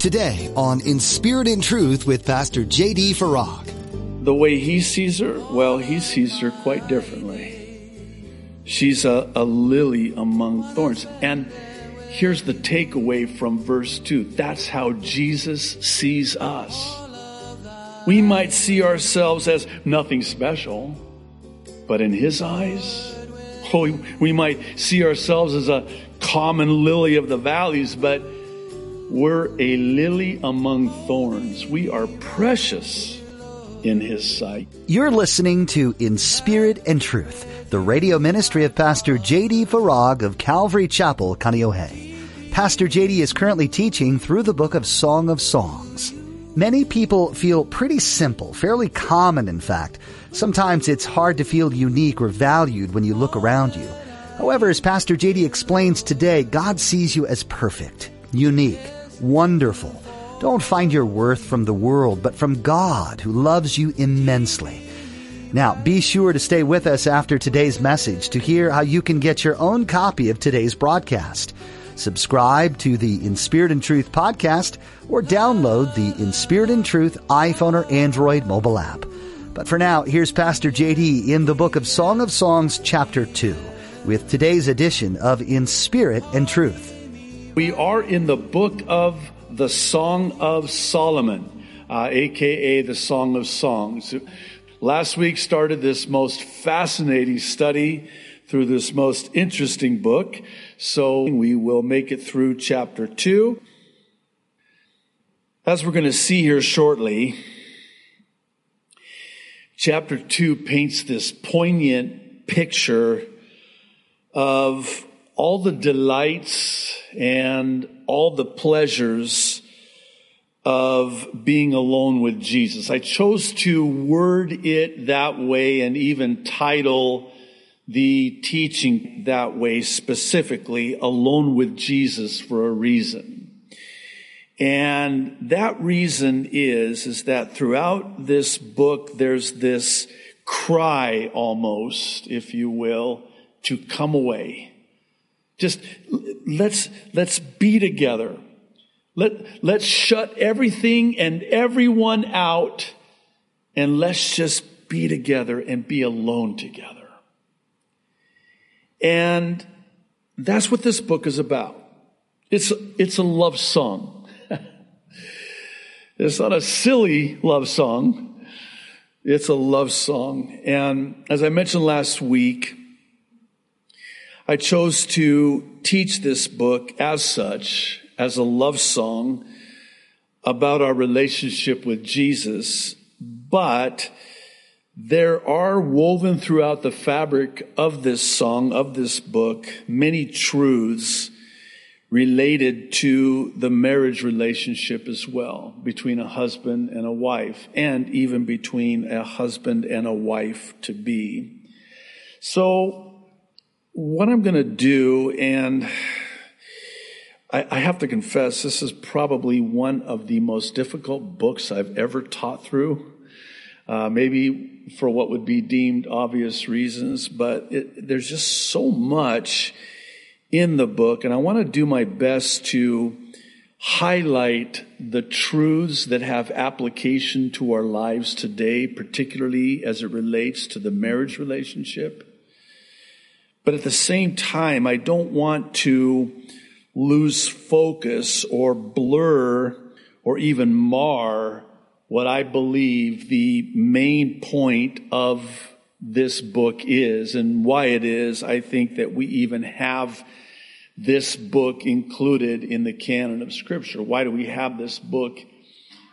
Today on In Spirit and Truth with Pastor J.D. Farag. The way he sees her, well, he sees her quite differently. She's a, a lily among thorns. And here's the takeaway from verse 2 that's how Jesus sees us. We might see ourselves as nothing special, but in his eyes, oh, we, we might see ourselves as a common lily of the valleys, but we're a lily among thorns. We are precious in His sight. You're listening to In Spirit and Truth, the radio ministry of Pastor J.D. Farag of Calvary Chapel, Kaneohe. Pastor J.D. is currently teaching through the book of Song of Songs. Many people feel pretty simple, fairly common in fact. Sometimes it's hard to feel unique or valued when you look around you. However, as Pastor JD explains today, God sees you as perfect, unique, wonderful. Don't find your worth from the world, but from God who loves you immensely. Now, be sure to stay with us after today's message to hear how you can get your own copy of today's broadcast. Subscribe to the In Spirit and Truth podcast or download the In Spirit and Truth iPhone or Android mobile app. But for now, here's Pastor JD in the book of Song of Songs, chapter 2, with today's edition of In Spirit and Truth. We are in the book of the Song of Solomon, uh, aka the Song of Songs. Last week started this most fascinating study through this most interesting book. So we will make it through chapter two. As we're going to see here shortly, chapter two paints this poignant picture of all the delights and all the pleasures of being alone with Jesus. I chose to word it that way and even title the teaching that way specifically, alone with Jesus for a reason. And that reason is, is that throughout this book, there's this cry almost, if you will, to come away just let's, let's be together. Let, let's shut everything and everyone out and let's just be together and be alone together. And that's what this book is about. It's, it's a love song. it's not a silly love song. It's a love song. And as I mentioned last week, I chose to teach this book as such, as a love song about our relationship with Jesus, but there are woven throughout the fabric of this song, of this book, many truths related to the marriage relationship as well, between a husband and a wife, and even between a husband and a wife to be. So what I'm going to do, and I, I, have to confess, this is probably one of the most difficult books I've ever taught through. Uh, maybe for what would be deemed obvious reasons, but it, there's just so much in the book, and I want to do my best to highlight the truths that have application to our lives today, particularly as it relates to the marriage relationship. But at the same time, I don't want to lose focus or blur or even mar what I believe the main point of this book is and why it is I think that we even have this book included in the canon of scripture. Why do we have this book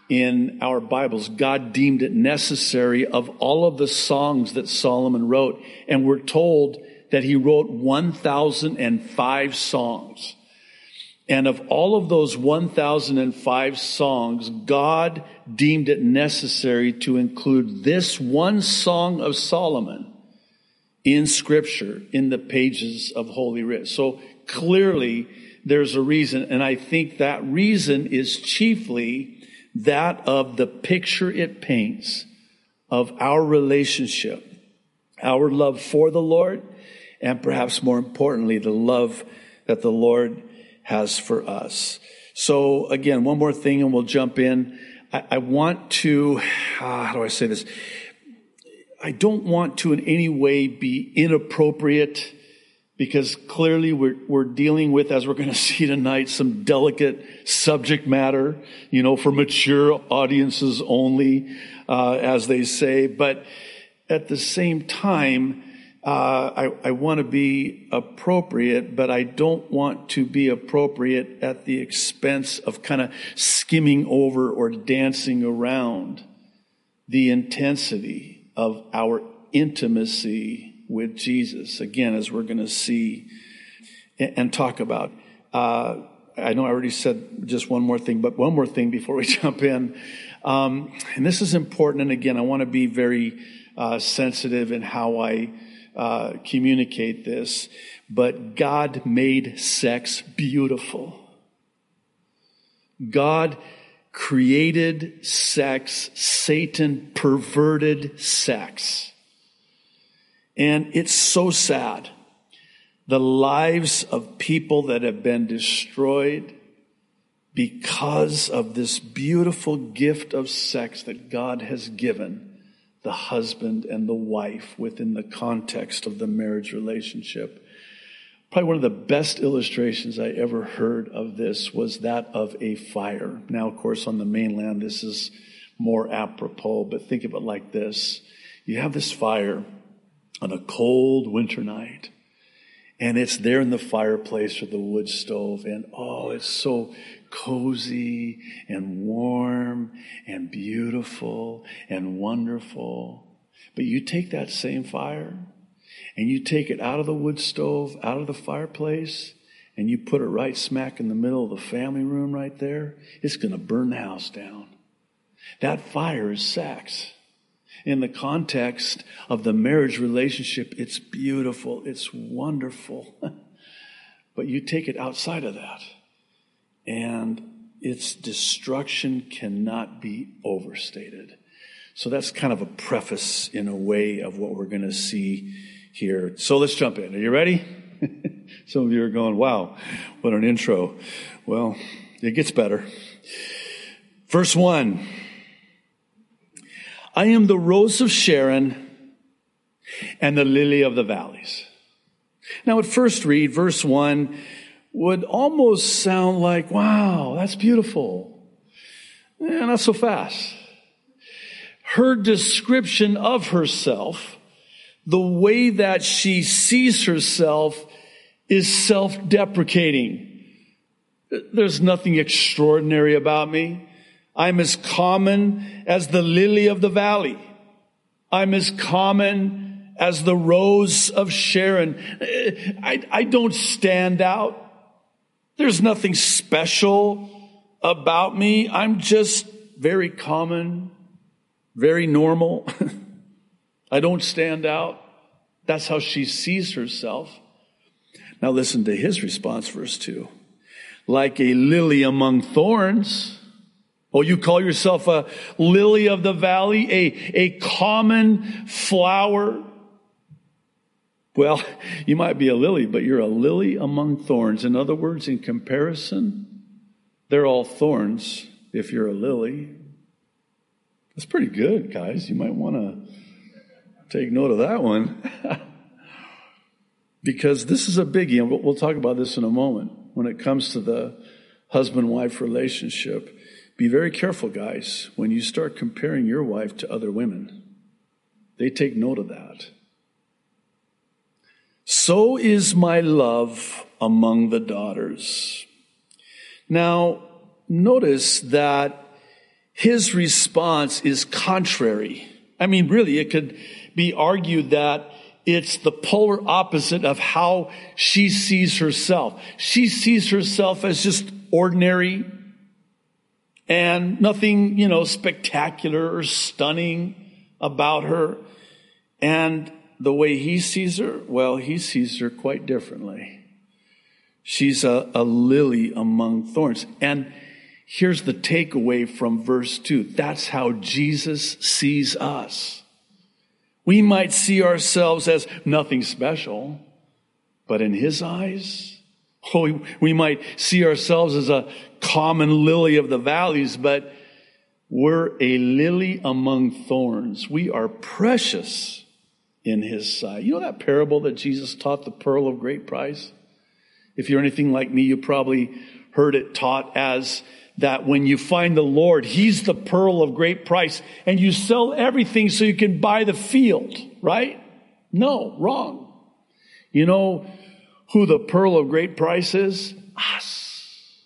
in our Bibles? God deemed it necessary of all of the songs that Solomon wrote. And we're told that he wrote 1,005 songs. And of all of those 1,005 songs, God deemed it necessary to include this one song of Solomon in scripture, in the pages of Holy Writ. So clearly there's a reason. And I think that reason is chiefly that of the picture it paints of our relationship, our love for the Lord, and perhaps more importantly, the love that the Lord has for us. So again, one more thing and we'll jump in. I, I want to, uh, how do I say this? I don't want to in any way be inappropriate because clearly we're, we're dealing with, as we're going to see tonight, some delicate subject matter, you know, for mature audiences only, uh, as they say. But at the same time, uh, I, I want to be appropriate, but I don't want to be appropriate at the expense of kind of skimming over or dancing around the intensity of our intimacy with Jesus. Again, as we're going to see and, talk about. Uh, I know I already said just one more thing, but one more thing before we jump in. Um, and this is important. And again, I want to be very uh, sensitive in how I uh, communicate this. But God made sex beautiful. God created sex. Satan perverted sex. And it's so sad. The lives of people that have been destroyed because of this beautiful gift of sex that God has given the husband and the wife within the context of the marriage relationship. Probably one of the best illustrations I ever heard of this was that of a fire. Now, of course, on the mainland, this is more apropos, but think of it like this. You have this fire on a cold winter night. And it's there in the fireplace or the wood stove. And oh, it's so cozy and warm and beautiful and wonderful. But you take that same fire and you take it out of the wood stove, out of the fireplace, and you put it right smack in the middle of the family room right there, it's going to burn the house down. That fire is sex in the context of the marriage relationship, it's beautiful, it's wonderful. but you take it outside of that, and its destruction cannot be overstated. So that's kind of a preface in a way of what we're going to see here. So let's jump in. Are you ready? Some of you are going, wow, what an intro. Well, it gets better. Verse 1 I am the rose of Sharon and the lily of the valleys. Now, at first read, verse 1 would almost sound like, wow, that's beautiful. Eh, not so fast. Her description of herself, the way that she sees herself, is self deprecating. There's nothing extraordinary about me. I'm as common as the lily of the valley. I'm as common as the rose of Sharon. I, I don't stand out. There's nothing special about me. I'm just very common, very normal. I don't stand out. That's how she sees herself. Now listen to his response, verse 2. Like a lily among thorns, Oh, you call yourself a lily of the valley, a, a common flower. Well, you might be a lily, but you're a lily among thorns. In other words, in comparison, they're all thorns if you're a lily. That's pretty good, guys. You might want to take note of that one. because this is a biggie, and we'll talk about this in a moment when it comes to the husband wife relationship. Be very careful, guys, when you start comparing your wife to other women. They take note of that. So is my love among the daughters. Now, notice that his response is contrary. I mean, really, it could be argued that it's the polar opposite of how she sees herself. She sees herself as just ordinary, and nothing, you know, spectacular or stunning about her. And the way he sees her, well, he sees her quite differently. She's a, a lily among thorns. And here's the takeaway from verse 2 that's how Jesus sees us. We might see ourselves as nothing special, but in his eyes, Oh, we, we might see ourselves as a common lily of the valleys, but we're a lily among thorns. We are precious in his sight. You know that parable that Jesus taught, the pearl of great price? If you're anything like me, you probably heard it taught as that when you find the Lord, He's the pearl of great price and you sell everything so you can buy the field, right? No, wrong. You know who the pearl of great price is? Us.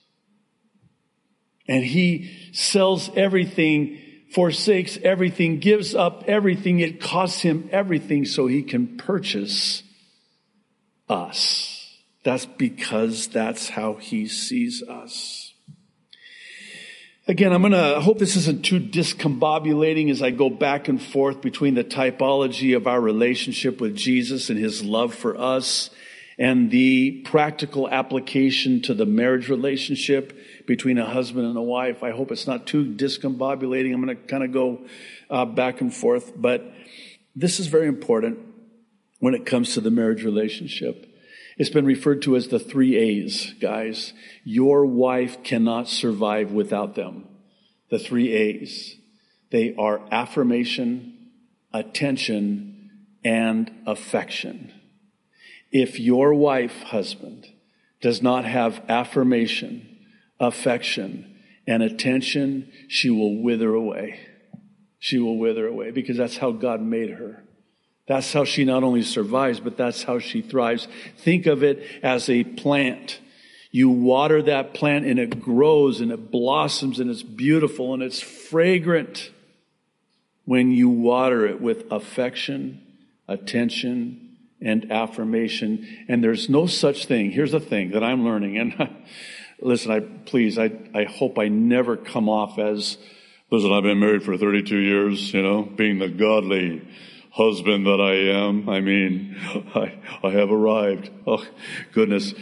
And He sells everything, forsakes everything, gives up everything. It costs Him everything so He can purchase us. That's because that's how He sees us. Again, I'm going to, hope this isn't too discombobulating as I go back and forth between the typology of our relationship with Jesus and his love for us and the practical application to the marriage relationship between a husband and a wife. I hope it's not too discombobulating. I'm going to kind of go uh, back and forth, but this is very important when it comes to the marriage relationship. It's been referred to as the three A's, guys. Your wife cannot survive without them. The three A's. They are affirmation, attention, and affection. If your wife, husband, does not have affirmation, affection, and attention, she will wither away. She will wither away because that's how God made her. That's how she not only survives, but that's how she thrives. Think of it as a plant. You water that plant and it grows and it blossoms and it's beautiful and it's fragrant when you water it with affection, attention, and affirmation. And there's no such thing. Here's the thing that I'm learning. And listen, I, please, I, I hope I never come off as, listen, I've been married for 32 years, you know, being the godly, husband that I am. I mean, I, I have arrived. Oh, goodness.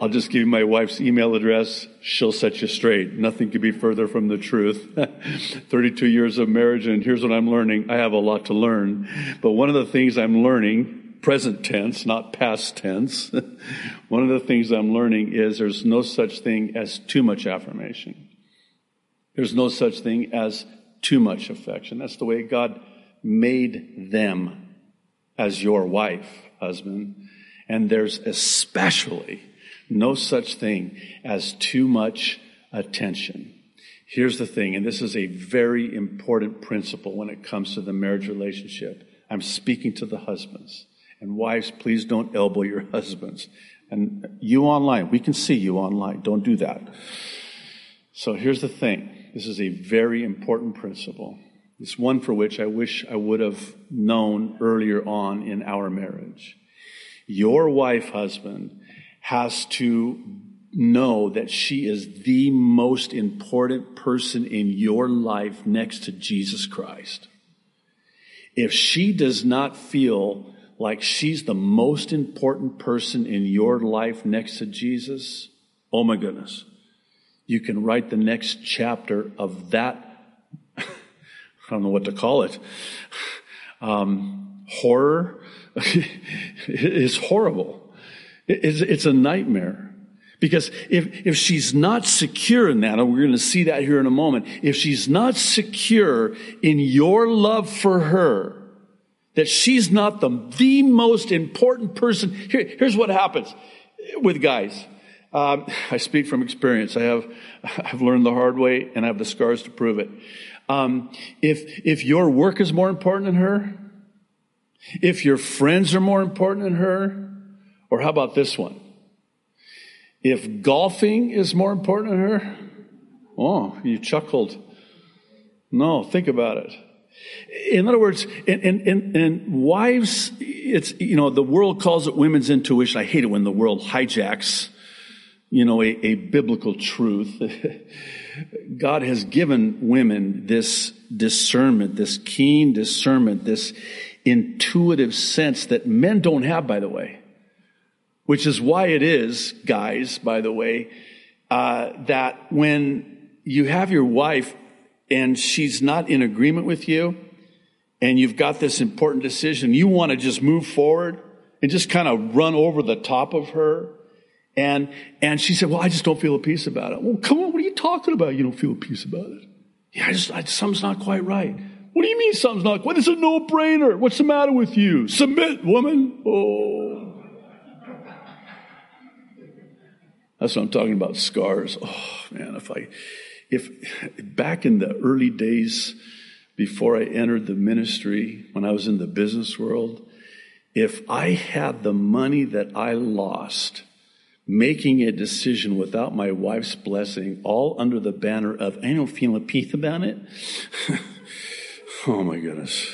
I'll just give you my wife's email address. She'll set you straight. Nothing could be further from the truth. 32 years of marriage, and here's what I'm learning. I have a lot to learn. But one of the things I'm learning, present tense, not past tense, one of the things I'm learning is there's no such thing as too much affirmation. There's no such thing as too much affection. That's the way God made them as your wife, husband. And there's especially no such thing as too much attention. Here's the thing, and this is a very important principle when it comes to the marriage relationship. I'm speaking to the husbands. And wives, please don't elbow your husbands. And you online, we can see you online. Don't do that. So here's the thing. This is a very important principle. It's one for which I wish I would have known earlier on in our marriage. Your wife, husband, has to know that she is the most important person in your life next to Jesus Christ. If she does not feel like she's the most important person in your life next to Jesus, oh my goodness, you can write the next chapter of that I don't know what to call it. Um, horror is horrible. It's, it's a nightmare. Because if, if she's not secure in that, and we're going to see that here in a moment, if she's not secure in your love for her, that she's not the, the most important person, here, here's what happens with guys. Um, I speak from experience. I have, I've learned the hard way and I have the scars to prove it. Um, if, if your work is more important than her, if your friends are more important than her, or how about this one? If golfing is more important than her, oh, you chuckled. No, think about it. In other words, in, in, in, wives, it's, you know, the world calls it women's intuition. I hate it when the world hijacks, you know, a, a biblical truth. God has given women this discernment, this keen discernment, this intuitive sense that men don't have, by the way. Which is why it is, guys, by the way, uh, that when you have your wife and she's not in agreement with you, and you've got this important decision, you want to just move forward and just kind of run over the top of her And, and she said, well, I just don't feel a peace about it. Well, come on, what are you talking about? You don't feel a peace about it. Yeah, I just, I, something's not quite right. What do you mean something's not quite? It's a no-brainer. What's the matter with you? Submit, woman. Oh. That's what I'm talking about, scars. Oh, man, if I, if back in the early days before I entered the ministry, when I was in the business world, if I had the money that I lost making a decision without my wife's blessing, all under the banner of, I don't feel a peace about it. oh my goodness.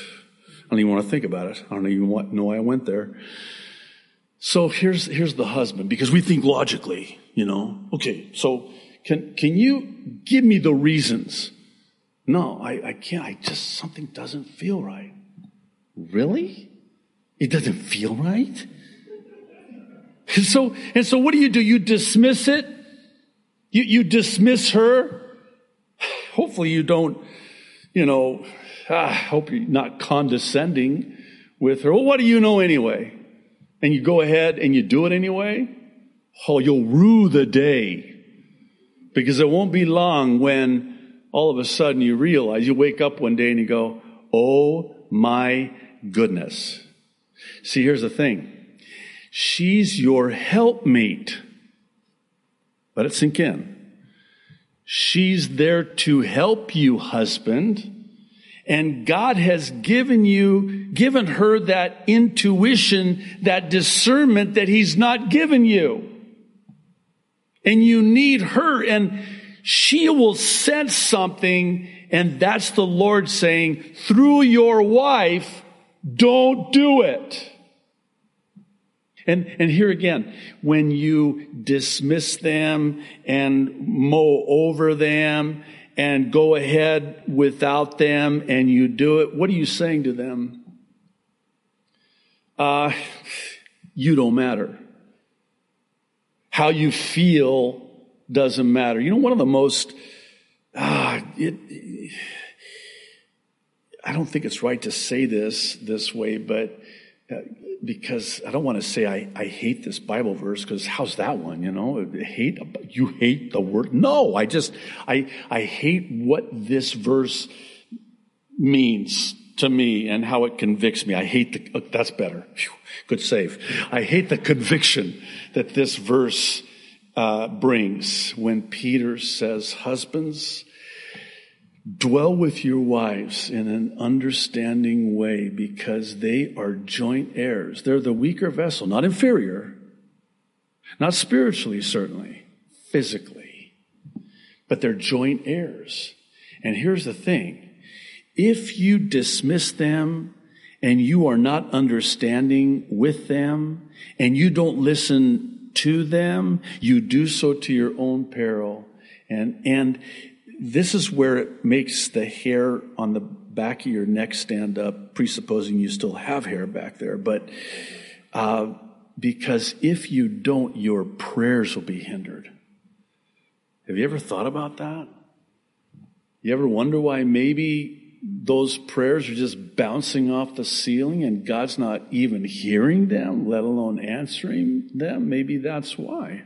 I don't even want to think about it. I don't even want, know why I went there. So here's, here's the husband, because we think logically, you know. Okay, so can, can you give me the reasons? No, I, I can't. I just, something doesn't feel right. Really? It doesn't feel right? And so, and so what do you do? You dismiss it? You, you dismiss her? Hopefully you don't, you know, I ah, hope you're not condescending with her. Well, what do you know anyway? And you go ahead and you do it anyway? Oh, you'll rue the day. Because it won't be long when all of a sudden you realize, you wake up one day and you go, oh my goodness. See, here's the thing. She's your helpmate. Let it sink in. She's there to help you, husband. And God has given you, given her that intuition, that discernment that He's not given you. And you need her and she will sense something and that's the Lord saying, through your wife, don't do it. And, and here again, when you dismiss them and mow over them and go ahead without them and you do it, what are you saying to them? Uh, you don't matter. How you feel doesn't matter. You know, one of the most, uh, it, I don't think it's right to say this this way, but uh, because I don't want to say I, I hate this Bible verse because how's that one? You know, hate you hate the word? No, I just I I hate what this verse means to me and how it convicts me. I hate the uh, that's better. Whew, good save. I hate the conviction that this verse uh, brings when Peter says, "Husbands." Dwell with your wives in an understanding way because they are joint heirs. They're the weaker vessel, not inferior, not spiritually, certainly, physically, but they're joint heirs. And here's the thing if you dismiss them and you are not understanding with them and you don't listen to them, you do so to your own peril. And, and this is where it makes the hair on the back of your neck stand up, presupposing you still have hair back there. But uh, because if you don't, your prayers will be hindered. Have you ever thought about that? You ever wonder why maybe those prayers are just bouncing off the ceiling and God's not even hearing them, let alone answering them? Maybe that's why.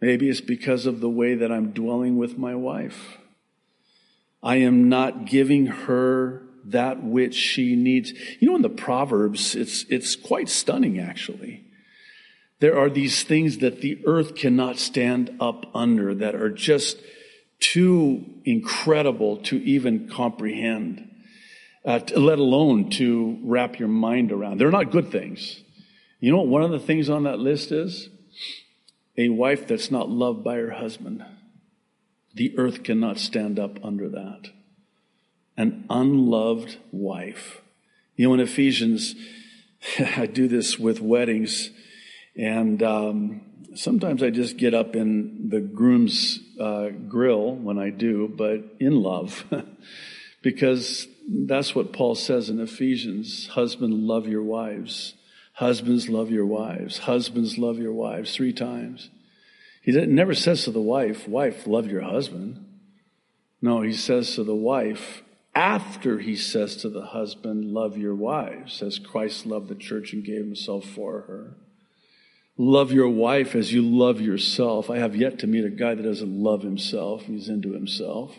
Maybe it's because of the way that I'm dwelling with my wife. I am not giving her that which she needs. You know, in the Proverbs, it's, it's quite stunning, actually. There are these things that the earth cannot stand up under that are just too incredible to even comprehend, uh, let alone to wrap your mind around. They're not good things. You know what one of the things on that list is? a wife that's not loved by her husband. The earth cannot stand up under that. An unloved wife. You know, in Ephesians, I do this with weddings, and um, sometimes I just get up in the groom's uh, grill when I do, but in love, because that's what Paul says in Ephesians Husband, love your wives Husbands, love your wives. Husbands, love your wives. Three times. He never says to the wife, Wife, love your husband. No, he says to the wife, after he says to the husband, Love your wives, as Christ loved the church and gave himself for her. Love your wife as you love yourself. I have yet to meet a guy that doesn't love himself. He's into himself.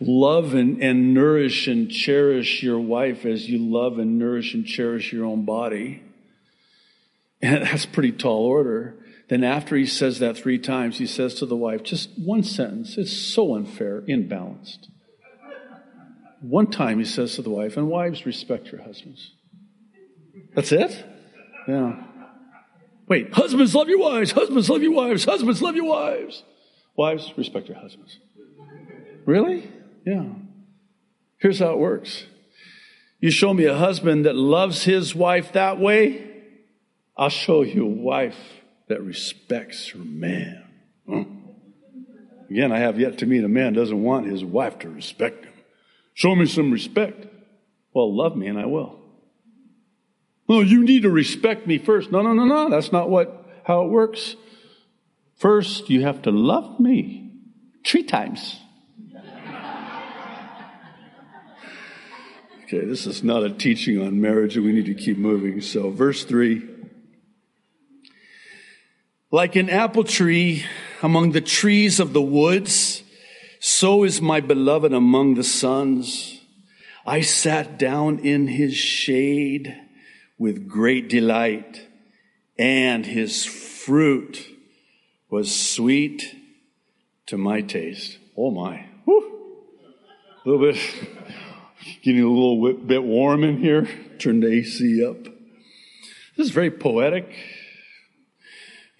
Love and, and nourish and cherish your wife as you love and nourish and cherish your own body. And that's pretty tall order. Then after he says that three times, he says to the wife, just one sentence. It's so unfair, imbalanced. One time he says to the wife, and wives respect your husbands. That's it? Yeah. Wait, husbands love your wives, husbands love your wives, husbands love your wives. Wives, respect your husbands. Really? Yeah. Here's how it works. You show me a husband that loves his wife that way, I'll show you a wife that respects her man. Huh? Again, I have yet to meet a man doesn't want his wife to respect him. Show me some respect. Well, love me and I will. Well, you need to respect me first. No, no, no, no. That's not what, how it works. First, you have to love me three times. Okay, this is not a teaching on marriage, and we need to keep moving. So, verse 3 Like an apple tree among the trees of the woods, so is my beloved among the sons. I sat down in his shade with great delight, and his fruit was sweet to my taste. Oh my. A little bit, getting a little bit warm in here. Turn the AC up. This is very poetic,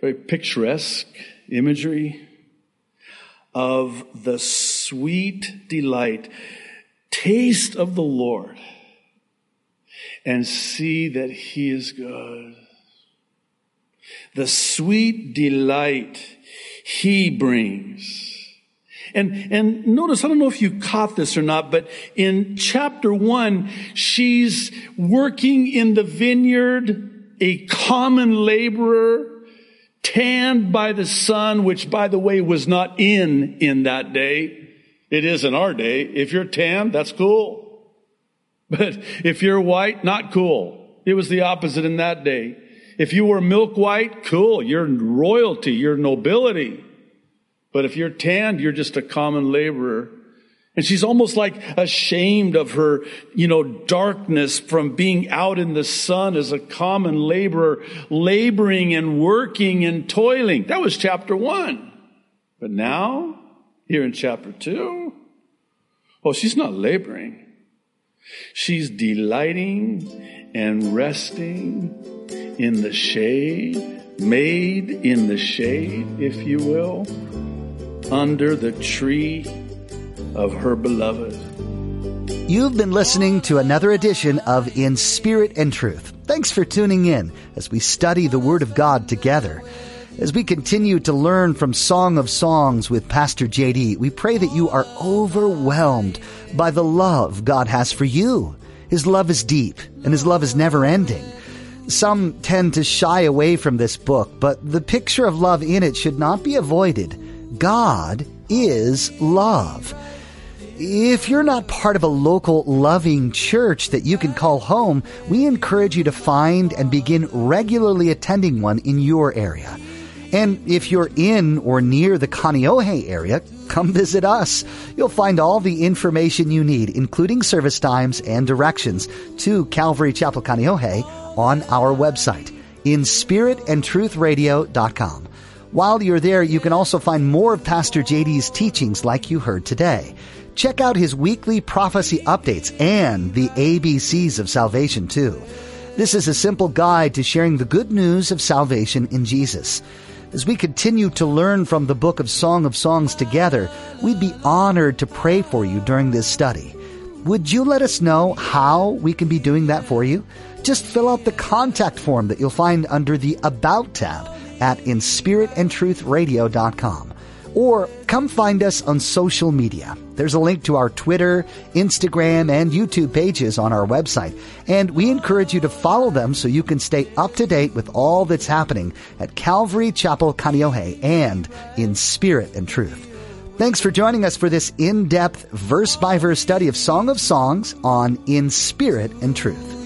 very picturesque imagery of the sweet delight, taste of the Lord and see that He is good. The sweet delight He brings. And, and notice, I don't know if you caught this or not, but in chapter one, she's working in the vineyard, a common laborer, tanned by the sun, which by the way was not in in that day. It is in our day. If you're tanned, that's cool. But if you're white, not cool. It was the opposite in that day. If you were milk white, cool. You're royalty, you're nobility. But if you're tanned, you're just a common laborer. And she's almost like ashamed of her, you know, darkness from being out in the sun as a common laborer, laboring and working and toiling. That was chapter one. But now, here in chapter two, oh, she's not laboring. She's delighting and resting in the shade, made in the shade, if you will, under the tree of her beloved. You've been listening to another edition of In Spirit and Truth. Thanks for tuning in as we study the Word of God together. As we continue to learn from Song of Songs with Pastor JD, we pray that you are overwhelmed by the love God has for you. His love is deep and His love is never ending. Some tend to shy away from this book, but the picture of love in it should not be avoided. God is love. If you're not part of a local loving church that you can call home, we encourage you to find and begin regularly attending one in your area. And if you're in or near the Kaneohe area, come visit us. You'll find all the information you need, including service times and directions to Calvary Chapel Kaneohe on our website, inspiritandtruthradio.com. While you're there, you can also find more of Pastor JD's teachings like you heard today. Check out his weekly prophecy updates and the ABCs of salvation too. This is a simple guide to sharing the good news of salvation in Jesus. As we continue to learn from the book of Song of Songs together, we'd be honored to pray for you during this study. Would you let us know how we can be doing that for you? Just fill out the contact form that you'll find under the About tab at inspiritandtruthradio.com or come find us on social media. There's a link to our Twitter, Instagram, and YouTube pages on our website, and we encourage you to follow them so you can stay up to date with all that's happening at Calvary Chapel Kaneohe and in spirit and truth. Thanks for joining us for this in-depth verse by verse study of Song of Songs on In Spirit and Truth.